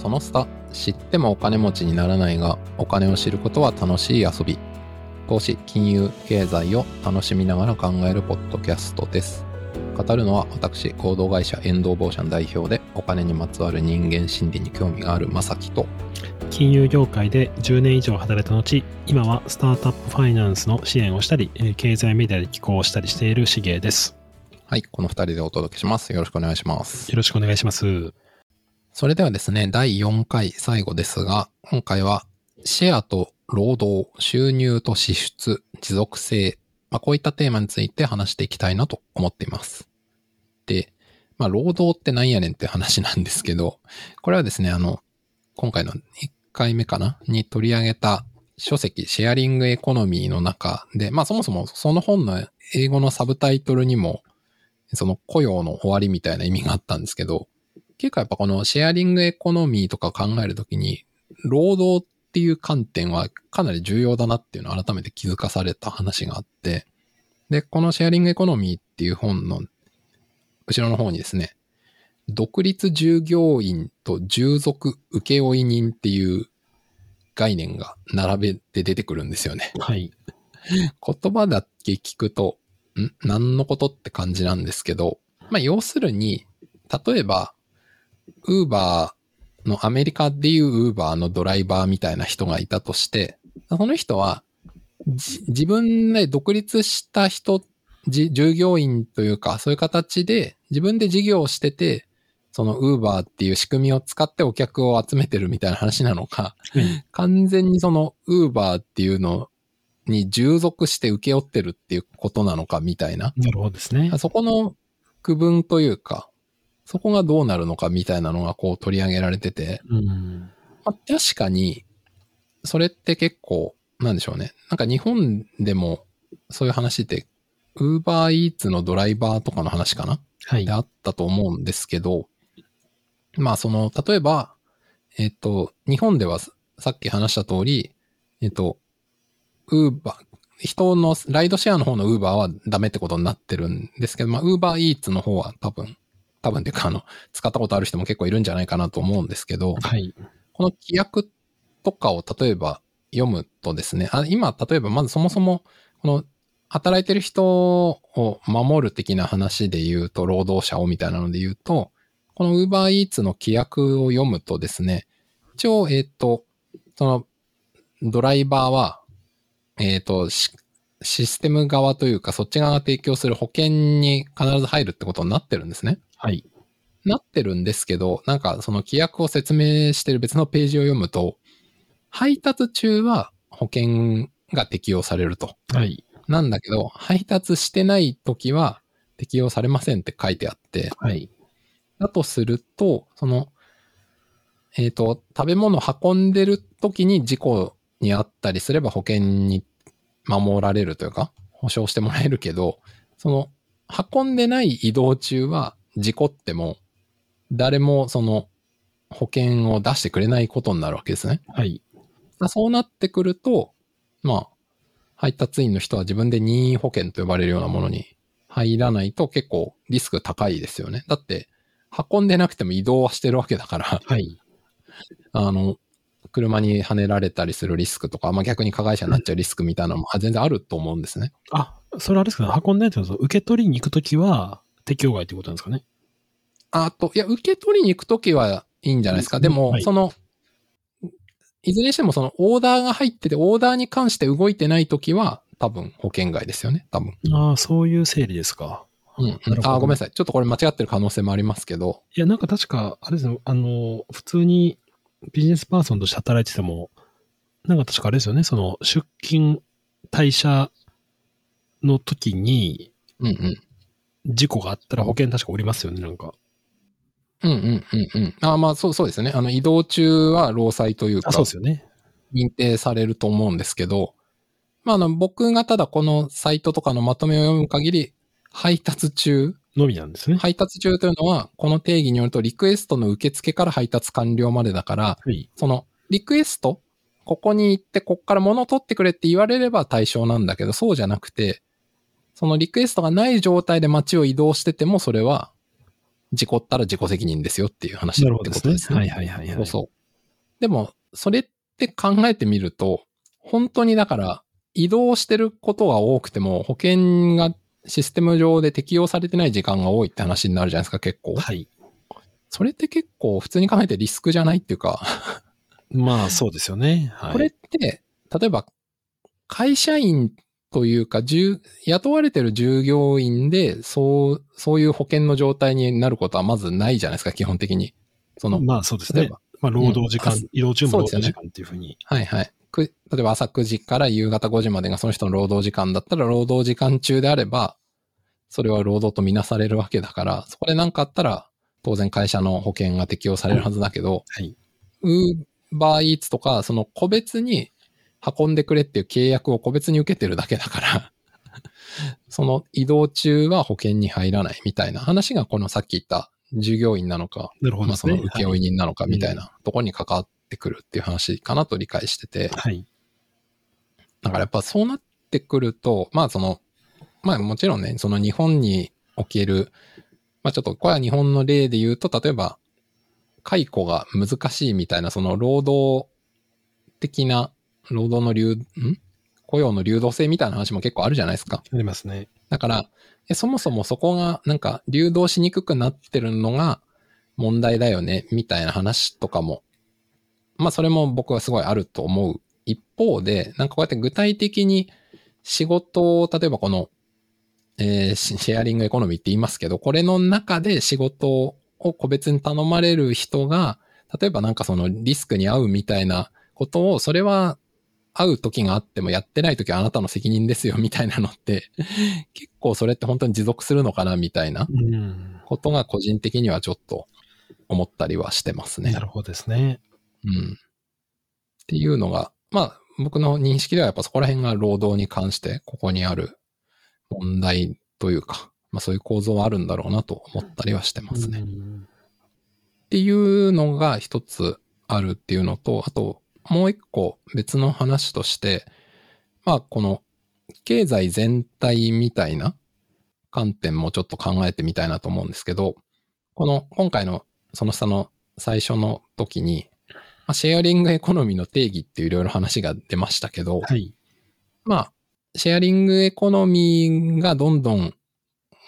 そのスタ、知ってもお金持ちにならないが、お金を知ることは楽しい遊び。投資、金融、経済を楽しみながら考えるポッドキャストです。語るのは私、合同会社エンドーボーシャン代表で、お金にまつわる人間心理に興味があるまさきと、金融業界で10年以上働いた後、今はスタートアップファイナンスの支援をしたり、えー経済メディアで寄稿をしたりしているしげです。はい、この二人でお届けします。よろしくお願いします。よろしくお願いします。それではですね、第4回最後ですが、今回はシェアと労働、収入と支出、持続性、まあ、こういったテーマについて話していきたいなと思っています。で、まあ、労働ってなんやねんって話なんですけど、これはですね、あの、今回の1回目かなに取り上げた書籍、シェアリングエコノミーの中で、まあそもそもその本の英語のサブタイトルにも、その雇用の終わりみたいな意味があったんですけど、結構やっぱこのシェアリングエコノミーとか考えるときに、労働っていう観点はかなり重要だなっていうのを改めて気づかされた話があって、で、このシェアリングエコノミーっていう本の後ろの方にですね、独立従業員と従属請負人っていう概念が並べて出てくるんですよね。はい。言葉だけ聞くと、ん？何のこと？って感じなんですけど、まあ要するに、例えば、ウーバーのアメリカでいうウーバーのドライバーみたいな人がいたとして、その人は、じ自分で独立した人、じ従業員というか、そういう形で自分で事業をしてて、そのウーバーっていう仕組みを使ってお客を集めてるみたいな話なのか、はい完全にそのウーバーっていうのに従属して請け負ってるっていうことなのかみたいな。なるほどですね。そこの区分というか、そこがどうなるのかみたいなのがこう取り上げられてて、うん。まあ、確かに、それって結構、なんでしょうね。なんか日本でもそういう話って、ウーバーイーツのドライバーとかの話かな？はいで。あったと思うんですけど、まあその、例えば、えっ、と、日本ではささっき話した通り、えっ、と、ウーバー、人のライドシェアの方のウーバーはダメってことになってるんですけど、まあウーバーイーツの方は多分、多分っていうかあの、使ったことある人も結構いるんじゃないかなと思うんですけど、はい。この規約とかを例えば読むとですね、あ今、例えばまずそもそも、この働いてる人を守る的な話で言うと、労働者をみたいなので言うと、この Uber Eats の規約を読むとですね、一応、えっ、と、その、ドライバーは、えっ、と、シシステム側というか、そっち側が提供する保険に必ず入るってことになってるんですね。はい。なってるんですけど、なんかその規約を説明してる別のページを読むと、配達中は保険が適用されると。はい。なんだけど、配達してない時は適用されませんって書いてあって、はい。だとすると、その、えっ、と、食べ物運んでる時に事故にあったりすれば保険に守られるというか、保証してもらえるけど、その、運んでない移動中は事故っても、誰もその、保険を出してくれないことになるわけですね。はい。そうなってくると、まあ、配達員の人は自分で任意保険と呼ばれるようなものに入らないと結構リスク高いですよね。だって、運んでなくても移動はしてるわけだから、はい。あの、車に跳ねられたりするリスクとか、まあ逆に加害者になっちゃうリスクみたいなのも全然あると思うんですね。あ、それあれですか？ね。運んでないってことは受け取りに行くときは適用外ってことなんですかね？あと、いや、受け取りに行くときはいいんじゃないですか？でも、はいその、いずれにしてもそのオーダーが入ってて、オーダーに関して動いてないときは、多分保険外ですよね。多分。ああ、そういう整理ですか。うん、なるほどあ、ごめんなさい。ちょっとこれ間違ってる可能性もありますけど。いや、なんか確か、あれですね、あの、普通にビジネスパーソンとして働いてても、なんか確かあれですよね、その出勤退社の時にうんうん。事故があったら保険確かおりますよね、なんか。うんうんうんうん。あまあそうそうですね。あの移動中は労災というかあ、そうですよね。認定されると思うんですけど、まああの僕がただこのサイトとかのまとめを読む限り、配達中、のみなんですね。配達中というのは、この定義によるとリクエストの受付から配達完了までだから、はい。そのリクエスト、ここに行ってこっから物を取ってくれって言われれば対象なんだけど、そうじゃなくて、そのリクエストがない状態で街を移動してても、それは事故ったら自己責任ですよっていう話って。ことですすね。はいはいはいはい。そうそう。でも、それって考えてみると、本当にだから、移動してることが多くても、保険がシステム上で適用されてない時間が多いって話になるじゃないですか、結構。はい。それって結構普通に考えてリスクじゃないっていうか、まあそうですよね。はい。これって、例えば、会社員というか、従雇われてる従業員で、そう、そういう保険の状態になることはまずないじゃないですか、基本的に。その、まあそうですね例えば。まあ労働時間、うん移動中も労働時間っていうふうに。はいはい。く例えば朝9時から夕方5時までがその人の労働時間だったら、労働時間中であれば、それは労働とみなされるわけだから、そこで何かあったら、当然会社の保険が適用されるはずだけど、はい。ウーバーイーツとか、その個別に運んでくれっていう契約を個別に受けてるだけだから、その移動中は保険に入らないみたいな話がこのさっき言った従業員なのか、なるほどまあそ。の請負人なのかみたいなところに関わってくるっていう話かなと理解してて、はい。だからやっぱそうなってくると、まあその、まあもちろんね、その日本における、まあちょっとこれは日本の例で言うと、例えば、解雇が難しいみたいな、その労働的な、労働の流、ん？雇用の流動性みたいな話も結構あるじゃないですか。ありますね。だから、えそもそもそこがなんか流動しにくくなってるのが問題だよね、みたいな話とかも、まあそれも僕はすごいあると思う。一方で、なんかこうやって具体的に仕事を、例えばこの、えーシシェアリングエコノミーって言いますけど、これの中で仕事を個別に頼まれる人が、例えばなんかそのリスクに合うみたいなことを、それは会う時があってもやってない時はあなたの責任ですよみたいなのって、結構それって本当に持続するのかなみたいなうん。ことが個人的にはちょっと思ったりはしてますねな。るほどですね。うん。っていうのが、まあ僕の認識ではやっぱそこら辺が労働に関してここにある問題というか、まあそういう構造はあるんだろうなと思ったりはしてますね。っうんていうのが一つあるっていうのと、あともう一個別の話として、まあこの経済全体みたいな観点もちょっと考えてみたいなと思うんですけど、この今回のその下の最初の時に、まあ、シェアリングエコノミーの定義っていういろいろ話が出ましたけど、はい。まあ、シェアリングエコノミーがどんどん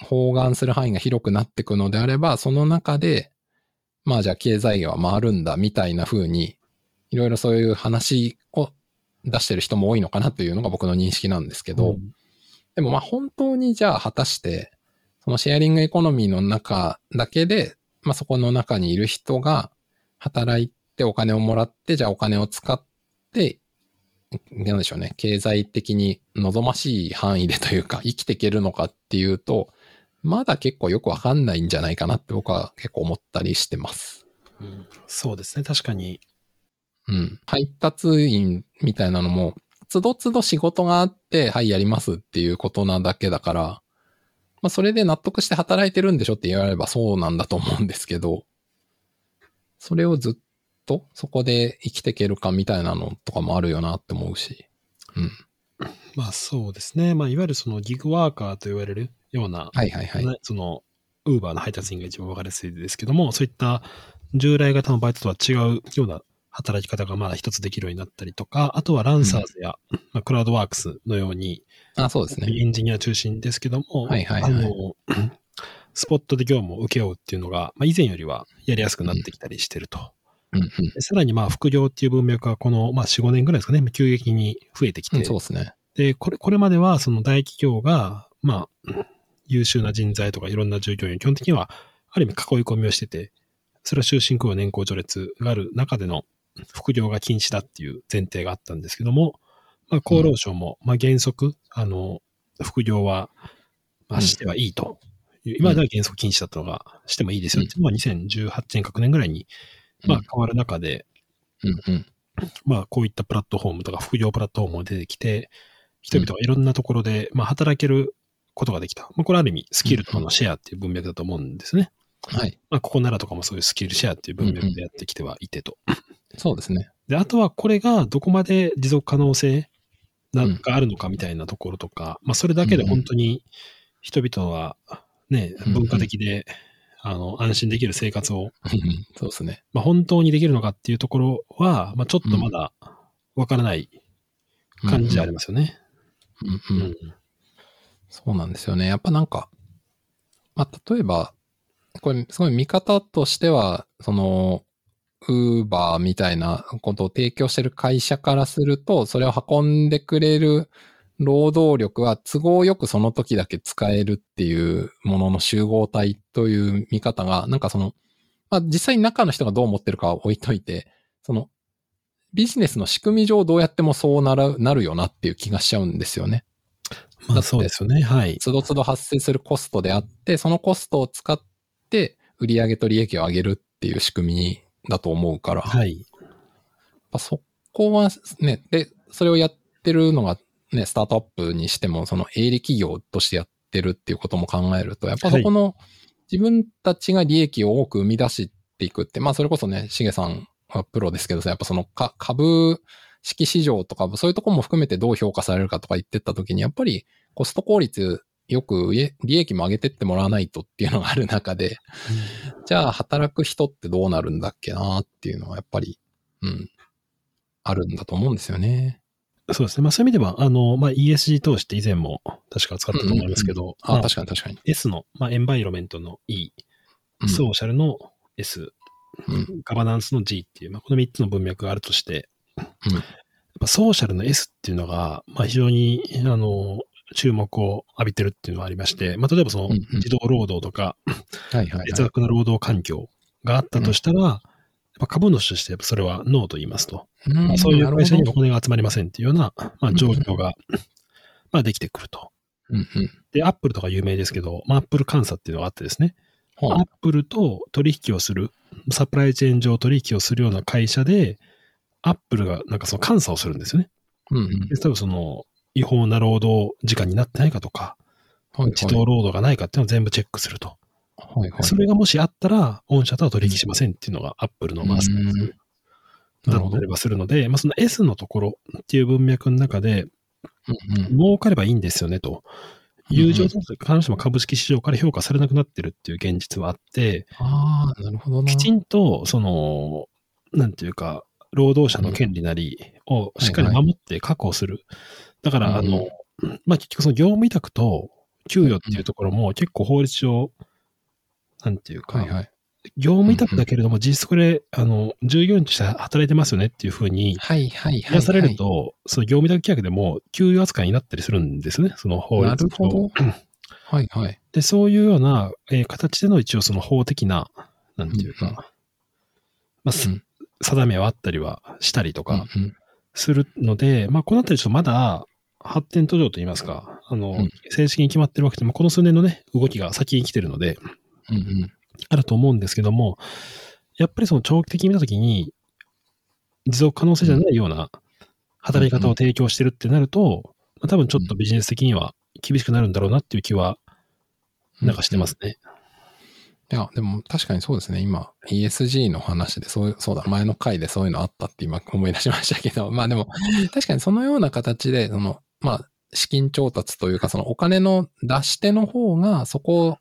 包含する範囲が広くなっていくのであれば、その中で、まあじゃあ経済が回るんだみたいな風に、いろいろそういう話を出してる人も多いのかなというのが僕の認識なんですけど、うんでもまあ本当にじゃあ果たして、そのシェアリングエコノミーの中だけで、まあそこの中にいる人が働いてお金をもらって、じゃあお金を使って、なんでしょうね、経済的に望ましい範囲でというか、生きていけるのかっていうと、まだ結構よくわかんないんじゃないかなって僕は結構思ったりしてます。うんそうですね。確かに。うん。配達員みたいなのも、つどつど仕事があって、はい、やりますっていうことなだけだから、まあ、それで納得して働いてるんでしょって言われればそうなんだと思うんですけど、それをずっとそこで生きていけるかみたいなのとかもあるよなって思うし。うん。まあそうですね。まあいわゆるそのギグワーカーと言われるような、はいはいはい。ねその、ウーバーの配達員が一番わかりやすいですけども、そういった従来型のバイトとは違うような働き方がまあ一つできるようになったりとか、あとはランサーズや、まあ、クラウドワークスのように、あ、そうですね。エンジニア中心ですけども、はいはいはいあの、スポットで業務を請け負うっていうのが、まあ、以前よりはやりやすくなってきたりしてると。うんでさらにまあ副業っていう文脈がこの、まあ、4、5年ぐらいですかね、急激に増えてきて、うん。そうですね。で、これ、これまではその大企業が、まあ、優秀な人材とかいろんな従業員、基本的には、ある意味囲い込みをしてて、それは終身雇用年功序列がある中での副業が禁止だっていう前提があったんですけども、まあ、厚労省も、まあ、原則、あの、副業は、まあ、してはいいという。今までは原則禁止だったのが、してもいいですよっていうのが2018年、各年ぐらいに、まあ、うん変わる中で、うんうん。まあ、こういったプラットフォームとか副業プラットフォームも出てきて、人々がいろんなところで、まあ、働けることができた。まあ、これある意味、スキルとかのシェアっていう文脈だと思うんですね。はい。まあ、ここならとかもそういうスキルシェアっていう文脈でやってきてはいてと。そうですね。で、あとはこれがどこまで持続可能性なうんがあるのかみたいなところとか、まあ、それだけで本当に人々はね、うん文化的で、あの、安心できる生活を、そうですね。まあ、本当にできるのかっていうところは、まあ、ちょっとまだわからない感じありますよね。うんうんそうなんですよね。やっぱなんか、まあ、例えば、これ、すごい見方としては、その、ウーバーみたいなことを提供してる会社からすると、それを運んでくれる労働力は都合よくその時だけ使えるっていうものの集合体という見方が、なんかその、まあ、実際に中の人がどう思ってるかは置いといて、その、ビジネスの仕組み上どうやってもそうなる、なるよなっていう気がしちゃうんですよね。まあそうですよね。はい。つどつど発生するコストであって、そのコストを使って売上と利益を上げるっていう仕組みだと思うから、はい。そこはね、で、それをやってるのがね、スタートアップにしても、その営利企業としてやってるっていうことも考えると、やっぱそこの自分たちが利益を多く生み出していくって、まあそれこそね、しげさんはプロですけどさ、やっぱそのか株式市場とか、そういうところも含めてどう評価されるかとか言ってった時に、やっぱりコスト効率よく利益も上げてってもらわないとっていうのがある中で、じゃあ働く人ってどうなるんだっけなっていうのはやっぱり、うん、あるんだと思うんですよね。そうですね。まあそういう意味では、あの、まあ ESG 投資って以前も確か使ったと思いますけど、あ、まあ確かに確かに。S の、まあエンバイロメントの E、うん。ソーシャルの S、うん。ガバナンスの G っていう、まあこの3つの文脈があるとして、うん。やっぱソーシャルの S っていうのが、まあ非常に、あの、注目を浴びてるっていうのはありまして、まあ例えばそのうんうん自動労働とか、劣悪な労働環境があったとしたら、やっぱ株主としてそれはノーと言いますと。うんまあ、そういう会社にお金が集まりませんっていうような、まあ、状況が、まあ、できてくると。うんうん。で、アップルとか有名ですけど、まあ、アップル監査っていうのがあってですね、アップルと取引をする、サプライチェーン上取引をするような会社で、アップルがなんかその監査をするんですよね。うんうん。で、多分その、違法な労働時間になってないかとか、はいはい児童労働がないかっていうのを全部チェックすると。はいはい。それがもしあったら、御社とは取引しませんっていうのがアップルのまあ、スタンスうんなるほどだったりはするので、まあ、その S のところっていう文脈の中で、うんうん儲かればいいんですよねと。いう状態で必ずしも株式市場から評価されなくなってるっていう現実はあって、ああ、なるほどな。きちんと、その、なんていうか、労働者の権利なりをしっかり守って確保する。だから、あうんの、まあ、結局その業務委託と給与っていうところも結構法律上、なんていうか、はいはい。業務委託だけれども、実質これ、あの、従業員として働いてますよねっていうふうに、はいはいはい。出されると、その業務委託規約でも給与扱いになったりするんですね、その法律なるほど上。はいはい。で、そういうような、えー形での一応その法的な、なんていうか、うんうんまあ、すうん定めはあったりはしたりとかうんうんするので、まあ、このあたりちょっとまだ発展途上といいますか、あの、うん正式に決まってるわけでも、この数年のね、動きが先に来てるので、うんうん。あると思うんですけども、やっぱりその長期的に見たときに、持続可能性じゃないような働き方を提供してるってなると、まあ多分ちょっとビジネス的には厳しくなるんだろうなっていう気は、なんかしてますね。いや、でも確かにそうですね。今、ESG の話で、そう、そうだ、前の回でそういうのあったって今思い出しましたけど、まあでも、確かにそのような形で、その、まあ、資金調達というか、そのお金の出し手の方が、そこを、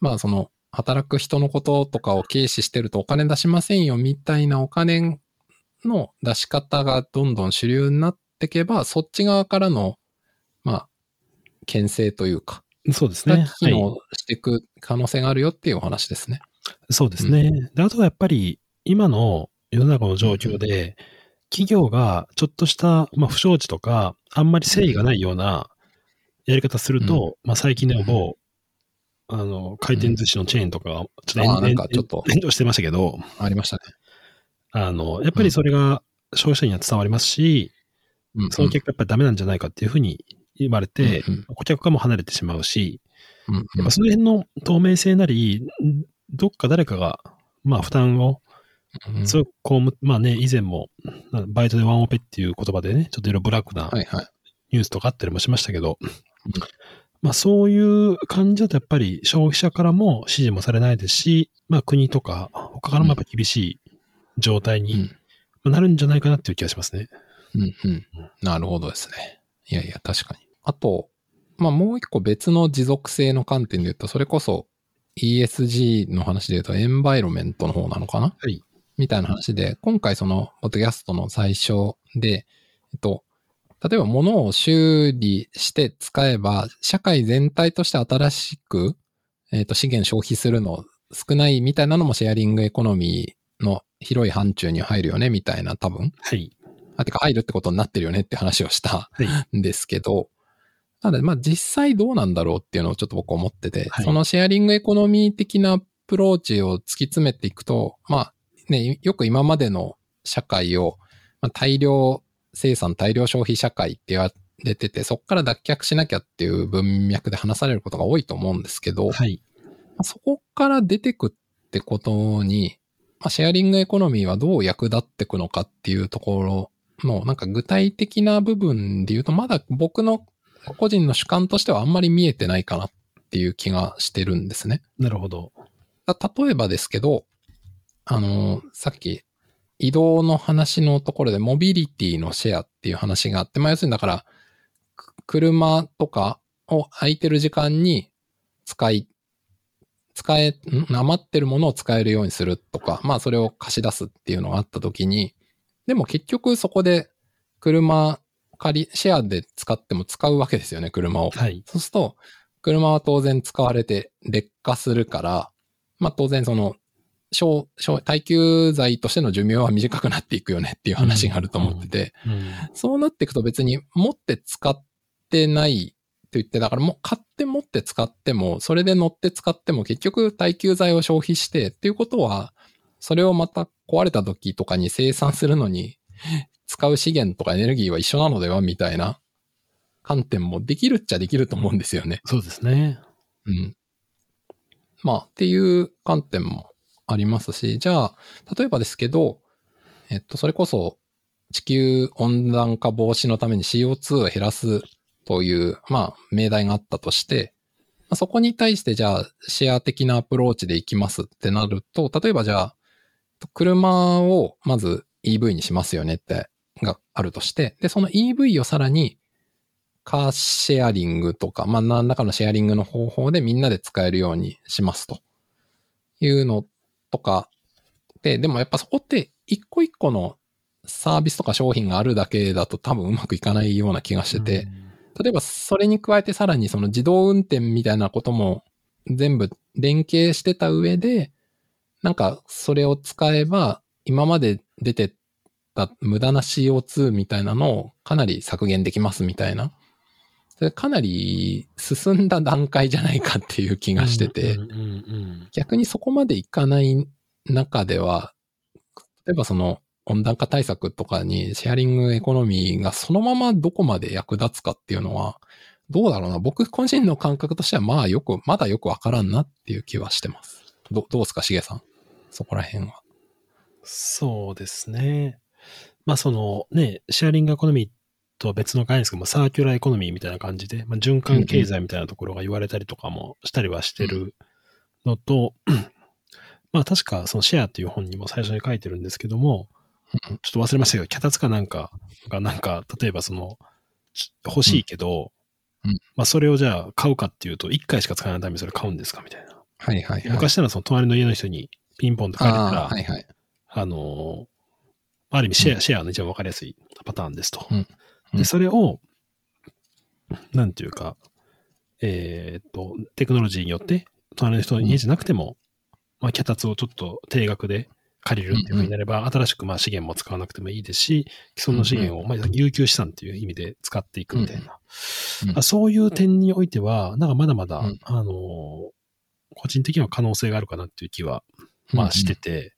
まあその、働く人のこととかを軽視してるとお金出しませんよみたいなお金の出し方がどんどん主流になってけば、そっち側からの、まあ、牽制というか、そうですね。機能していく可能性があるよっていうお話ですね。そうですね。であとはやっぱり、今の世の中の状況で、企業がちょっとした、まあ、不祥事とか、あんまり誠意がないようなやり方すると、まあ、最近でも某、あの、回転寿司のチェーンとかちょっと炎上してましたけど、ありましたね。あの、やっぱりそれが消費者には伝わりますし、うん。その結果やっぱりダメなんじゃないかっていうふうに言われて、うんうん顧客からも離れてしまうし、うんうんやっぱその辺の透明性なり、んどっか誰かが、まあ負担を、うんそうこう、まあね、以前も、なバイトでワンオペっていう言葉でね、ちょっといろいろブラックなはいはい。ニュースとかあったりもしましたけど、まあそういう感じだとやっぱり消費者からも支持もされないですし、まあ国とか他からもやっぱ厳しい状態うにんなるんじゃないかなっていう気がしますね。うんうん。なるほどですね。いやいや、確かに。あと、まあもう一個別の持続性の観点で言うと、それこそ、ESG の話で言うと、エンバイロメントの方なのかな？はい。みたいな話で、今回その、ポッドキャストの最初で、えっと、例えば物を修理して使えば、社会全体として新しく、えっと、資源消費するの少ないみたいなのもシェアリングエコノミーの広い範疇に入るよね、みたいな多分。はい。あ、てか入るってことになってるよねって話をしたはい。んですけど、ただ、まあ実際どうなんだろうっていうのをちょっと僕思ってて、はいそのシェアリングエコノミー的なアプローチを突き詰めていくと、まあね、よく今までの社会を、まあ、大量生産、大量消費社会って言われてて、そこから脱却しなきゃっていう文脈で話されることが多いと思うんですけど、はい。まあそこから出てくってことに、まあ、シェアリングエコノミーはどう役立ってくのかっていうところの、なんか具体的な部分で言うと、まだ僕の個人の主観としてはあんまり見えてないかなっていう気がしてるんですね。なるほど。だ例えばですけど、あの、さっき移動の話のところでモビリティのシェアっていう話があって、まあ要するにだから、く車とかを空いてる時間に使い、使え、ん余ってるものを使えるようにするとか、まあそれを貸し出すっていうのがあったときに、でも結局そこで車借り、シェアで使っても使うわけですよね、車を。はい。そうすると、車は当然使われて劣化するから、まあ当然その、小、小、耐久剤としての寿命は短くなっていくよねっていう話があると思ってて、うん。そうなっていくと別に持って使ってないと言って、だからもう買って持って使っても、それで乗って使っても結局耐久剤を消費してっていうことは、それをまた壊れた時とかに生産するのに 使う資源とかエネルギーは一緒なのではみたいな観点もできるっちゃできると思うんですよね。そうですね。うん。まあ、っていう観点もありますし、じゃあ、例えばですけど、えっと、それこそ地球温暖化防止のために CO2 を減らすという、まあ、命題があったとして、まあそこに対してじゃあ、シェア的なアプローチでいきますってなると、例えばじゃあ、車をまず EV にしますよねって、があるとして、で、その EV をさらに、カーシェアリングとか、まあ何らかのシェアリングの方法でみんなで使えるようにしますというのとか、で、でもやっぱそこって一個一個のサービスとか商品があるだけだと多分うまくいかないような気がしてて、例えばそれに加えてさらにその自動運転みたいなことも全部連携してた上で、なんかそれを使えば今まで出てた無駄な CO2 みたいなのをかなり削減できますみたいな。それかなり進んだ段階じゃないかっていう気がしてて、逆にそこまでいかない中では、例えばその温暖化対策とかにシェアリングエコノミーがそのままどこまで役立つかっていうのは、どうだろうな。僕個人の感覚としてはまあよく、まだよくわからんなっていう気はしてます。どどうですか、しげさん。そこら辺は。そうですね。まあそのね、シェアリングエコノミーとは別の概念ですけども、サーキュラーエコノミーみたいな感じで、まあ、循環経済みたいなところが言われたりとかもしたりはしてるのと、まあ確かそのシェアっていう本にも最初に書いてるんですけども、うんちょっと忘れましたけど、脚立かなんかがなんか、例えばその、ち欲しいけど、うんうんまあそれをじゃあ買うかっていうと、1回しか使わないためにそれ買うんですかみたいな。はいはいはい。昔ならその隣の家の人にピンポンと借りたら、あーはいはい。あの、ある意味シェア、シェアの一番わかりやすいパターンですと。うん。うん。で、それを、なんていうか、えーっと、テクノロジーによって、隣の人の家じゃなくても、まあ、脚立をちょっと定額で借りるっていうふうになれば、新しくまあ資源も使わなくてもいいですし、既存の資源を、まあ、有給資産っていう意味で使っていくみたいな。うんまあそういう点においては、なんかまだまだ、うん。あの、個人的には可能性があるかなっていう気は、まあしてて、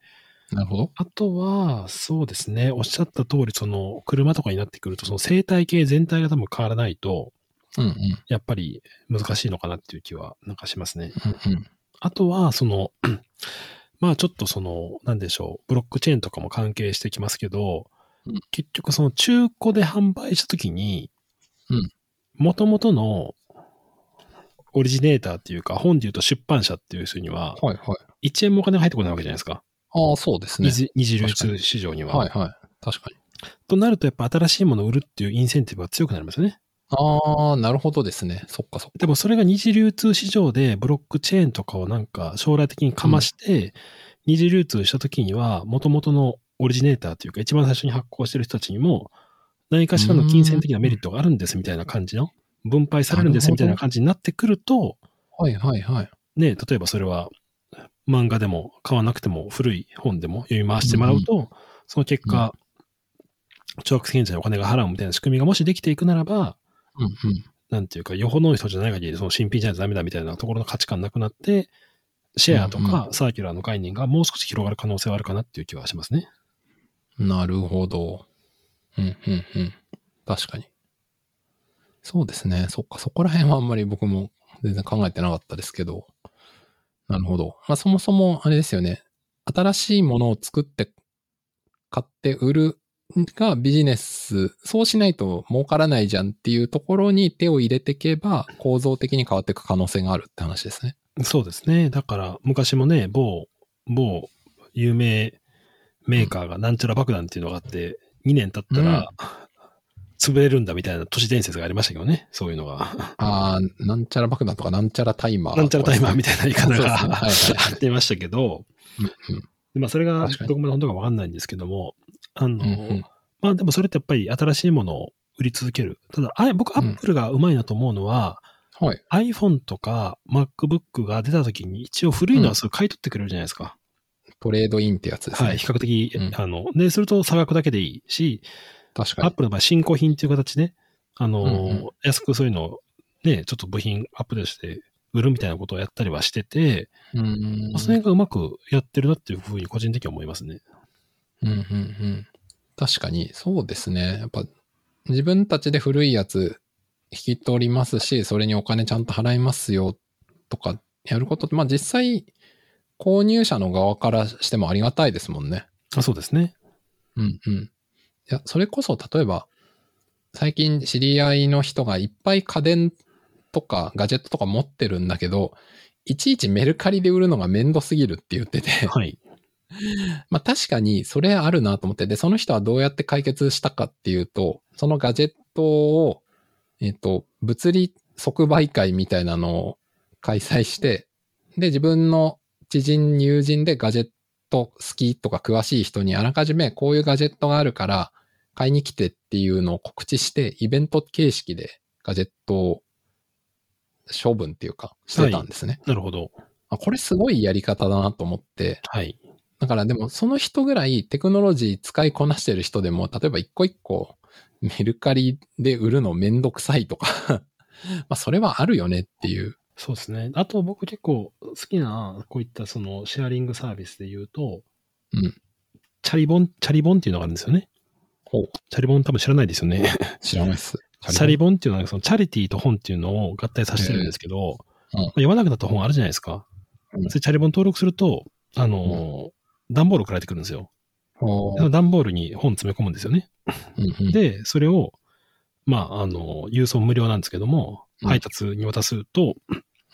なるほど。あとは、そうですね、おっしゃった通り、その、車とかになってくると、その生態系全体が多分変わらないと、うんうん。やっぱり難しいのかなっていう気は、なんかしますね。うんうん。あとは、その、まあちょっとその、なんでしょう、ブロックチェーンとかも関係してきますけど、うん結局その中古で販売したときにうん、元々のオリジネーターっていうか、本で言うと出版社っていう人には、はいはい。1円もお金が入ってこないわけじゃないですか。ああ、そうですね二。次流通市場には。はいはい。確かに。となると、やっぱ新しいものを売るっていうインセンティブが強くなりますよね。ああ、なるほどですね。そっかそっか。でもそれが二次流通市場でブロックチェーンとかをなんか将来的にかまして、二次流通した時には、元々のオリジネーターというか、一番最初に発行してる人たちにも、何かしらの金銭的なメリットがあるんですみたいな感じの、分配されるんですみたいな感じになってくると、はいはいはい。ね、例えばそれは漫画でも買わなくても古い本でも読み回してもらうと、その結果、超悪権者にお金が払うみたいな仕組みがもしできていくならば、うんうん。なんていうか、よほどの人じゃない限り、その新品じゃないとダメだみたいなところの価値観なくなって、シェアとうんかサーキュラーの概念がもう少し広がる可能性はあるかなっていう気はしますね。なるほど。うんうんうん。確かに。そうですね。そっか、そこら辺はあんまり僕も全然考えてなかったですけど。なるほど。まあそもそもあれですよね。新しいものを作って買って売るがビジネス、そうしないと儲からないじゃんっていうところに手を入れていけば構造的に変わっていく可能性があるって話ですね。そうですね。だから、昔もね、某、某有名メーカーがなんちゃら爆弾っていうのがあって、2年経ったら、潰れるんだみたいな都市伝説がありましたけどね。そういうのが。ああ、なんちゃら爆弾とかなんちゃらタイマー、なんちゃらタイマーみたいな言い方が あってましたけど、うんうんでまあそれがどこまで本当かわかんないんですけども、あの、うんうんまあでもそれってやっぱり新しいものを売り続ける。ただ、あ僕、アうんップルがうまいなと思うのは、はい。iPhone とか MacBook が出た時に一応古いのはすぐ買い取ってくれるじゃないですか。トレードインってやつですね。はい。比較的、うんあの、で、すると差額だけでいいし、確かに。アップルの場合、新古品っていう形で、あの、うんうん安くそういうのをね、ちょっと部品アップデートして売るみたいなことをやったりはしてて、うーんまあその辺がうまくやってるなっていうふうに個人的には思いますね。うんうんうん。確かに、そうですね。やっぱ、自分たちで古いやつ引き取りますし、それにお金ちゃんと払いますよとかやることって、まあ実際、購入者の側からしてもありがたいですもんね。あそうですね。うんうん。いや、それこそ例えば、最近知り合いの人がいっぱい家電とかガジェットとか持ってるんだけど、いちいちメルカリで売るのがめんどすぎるって言ってて、はい。まあ確かにそれあるなと思って、で、その人はどうやって解決したかっていうと、そのガジェットを、えっ、と、物理即売会みたいなのを開催して、で、自分の知人、友人でガジェット好きとか詳しい人にあらかじめこういうガジェットがあるから買いに来てっていうのを告知して、イベント形式でガジェットを処分っていうかしてたんですね。なるほど。あこれすごいやり方だなと思って、はい。だからでもその人ぐらいテクノロジー使いこなしてる人でも、例えば一個一個メルカリで売るのめんどくさいとか、まあそれはあるよねっていう。そうですね。あと僕結構好きな、こういったそのシェアリングサービスで言うと、うん。チャリボン、チャリボンっていうのがあるんですよね。ほう。チャリボン多分知らないですよね。知らないっす。チャリボンっていうのはそのチャリティーと本っていうのを合体させてるんですけど、ええうんまあ読まなくなった本あるじゃないですか。うんそれチャリボン登録すると、あのー段ボール送られてくるんですよ。ほその段ボールに本詰め込むんですよね。う。うんうん、で、それを、まあ、あの、郵送無料なんですけども、うん配達に渡すと、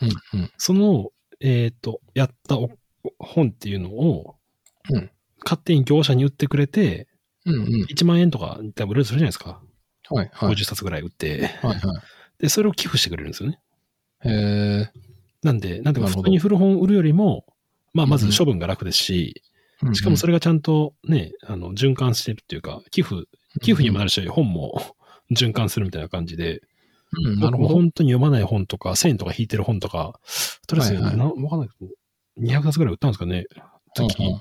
うんうん。その、えっ、と、やったお本っていうのを、うん勝手に業者に売ってくれて、うんうん。1万円とか多分売れるとするじゃないですか。はいはい。50冊ぐらい売って。はいはで、それを寄付してくれるんですよね。い。へえ。なんで、なんていうか、なるほど普通に古本売るよりも、まあ、まずうん処分が楽ですし、しかもそれ、れがちゃんとね、あの、循環してるっていうか、寄付、寄付にもなるし、本も 循環するみたいな感じで、うん、なるほど。本当に読まない本とか、1000円とか引いてる本とか、とりあえず、はいはいかんないけど、200冊ぐらい売ったんですかね。時、うんうん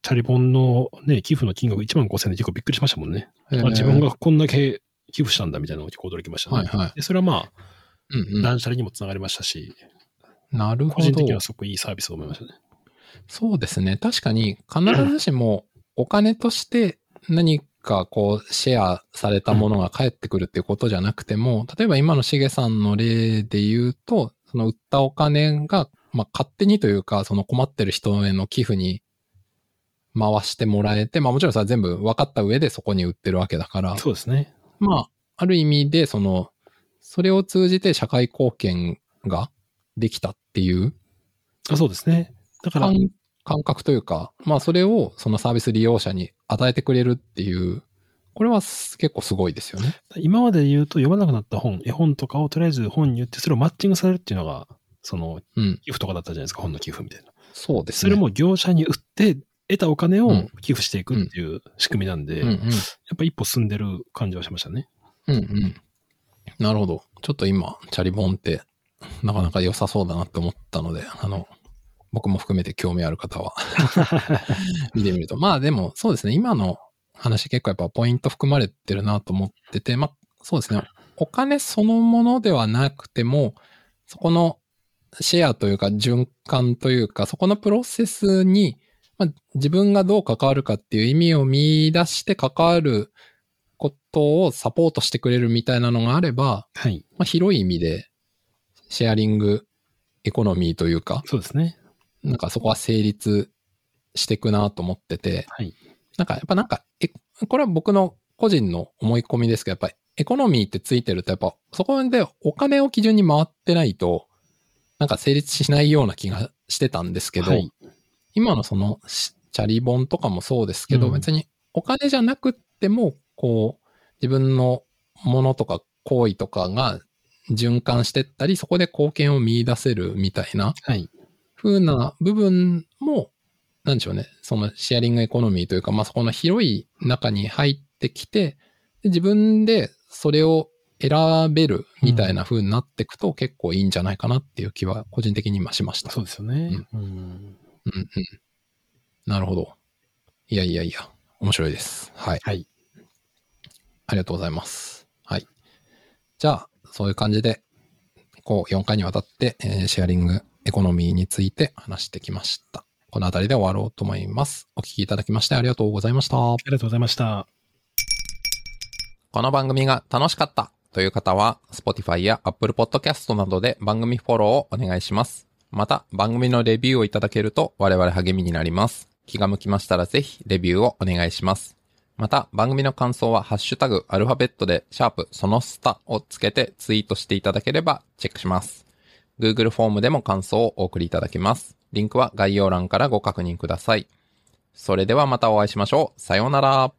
チャリポンのね、寄付の金額1万5000円で結構びっくりしましたもんね。へえあ自分がこんだけ寄付したんだみたいなのが結構驚きましたね。はいはい。でそれはまあ、うんうん。断捨離にもつながりましたし、なるほど個人的には。すごくいいサービスと思いましたね。そうですね。確かに、必ずしもお金として何かこう、シェアされたものが返ってくるっていうことじゃなくても、例えば今のしげさんの例で言うと、その売ったお金が、まあ、勝手にというか、その困ってる人への寄付に回してもらえて、まあもちろんそれは全部分かった上でそこに売ってるわけだから、そうですね。まあ、ある意味で、その、それを通じて社会貢献ができたっていうあそうですね。だから、感感覚というか、まあそれをそのサービス利用者に与えてくれるっていうこれはす結構すごいですよね。今まで言うと読まなくなった本、絵本とかをとりあえず本に言って、それをマッチングされるっていうのが、その、うん。寄付とかだったじゃないですか、本の寄付みたいな。そうですね。それも業者に売って、得たお金をうん寄付していくっていう仕組みなんで、うんうん。やっぱ一歩進んでる感じはしましたね。うんうん。なるほど。ちょっと今、チャリボンって、なかなか良さそうだなって思ったので、あの、僕も含めて興味ある方は 見てみると。まあでも、そうですね。今の話結構やっぱポイント含まれてるなと思ってて、まあそうですね。お金そのものではなくても、そこのシェアというか循環というか、そこのプロセスに、まあ、自分がどう関わるかっていう意味を見出して関わることをサポートしてくれるみたいなのがあれば、はい。まあ、広い意味でシェアリングエコノミーというか、そうですね。なんかそこは成立していくなと思ってて、はい。なんかやっぱなんか、えこれは僕の個人の思い込みですけど、やっぱりエコノミーってついてると、やっぱそこでお金を基準に回ってないと、なんか成立しないような気がしてたんですけど、はい今のそのしチャリボンとかもそうですけど、うん別にお金じゃなくっても、こう、自分のものとか行為とかが循環してったり、そこで貢献を見出せるみたいなはい。風な部分も、なんでしょうね、そのシェアリングエコノミーというか、まあ、そこの広い中に入ってきて、で自分でそれを選べるみたいな風になっていくと結構いいんじゃないかなっていう気は個人的に今しました。そうですよね。うん。うんうん。なるほど。いやいやいや、面白いです。はい。はい。ありがとうございます。はい。じゃあ、そういう感じで、こう、4回にわたって、えーシェアリングエコノミーについて話してきました。この辺りで終わろうと思います。お聞きいただきましてありがとうございました。ありがとうございました。この番組が楽しかったという方は、Spotify や Apple Podcast などで番組フォローをお願いします。また、番組のレビューをいただけると我々励みになります。気が向きましたらぜひレビューをお願いします。また、番組の感想はハッシュタグアルファベットでシャープそのスタをつけてツイートしていただければチェックします。Google フォームでも感想をお送りいただけます。リンクは概要欄からご確認ください。それではまたお会いしましょう。さようなら。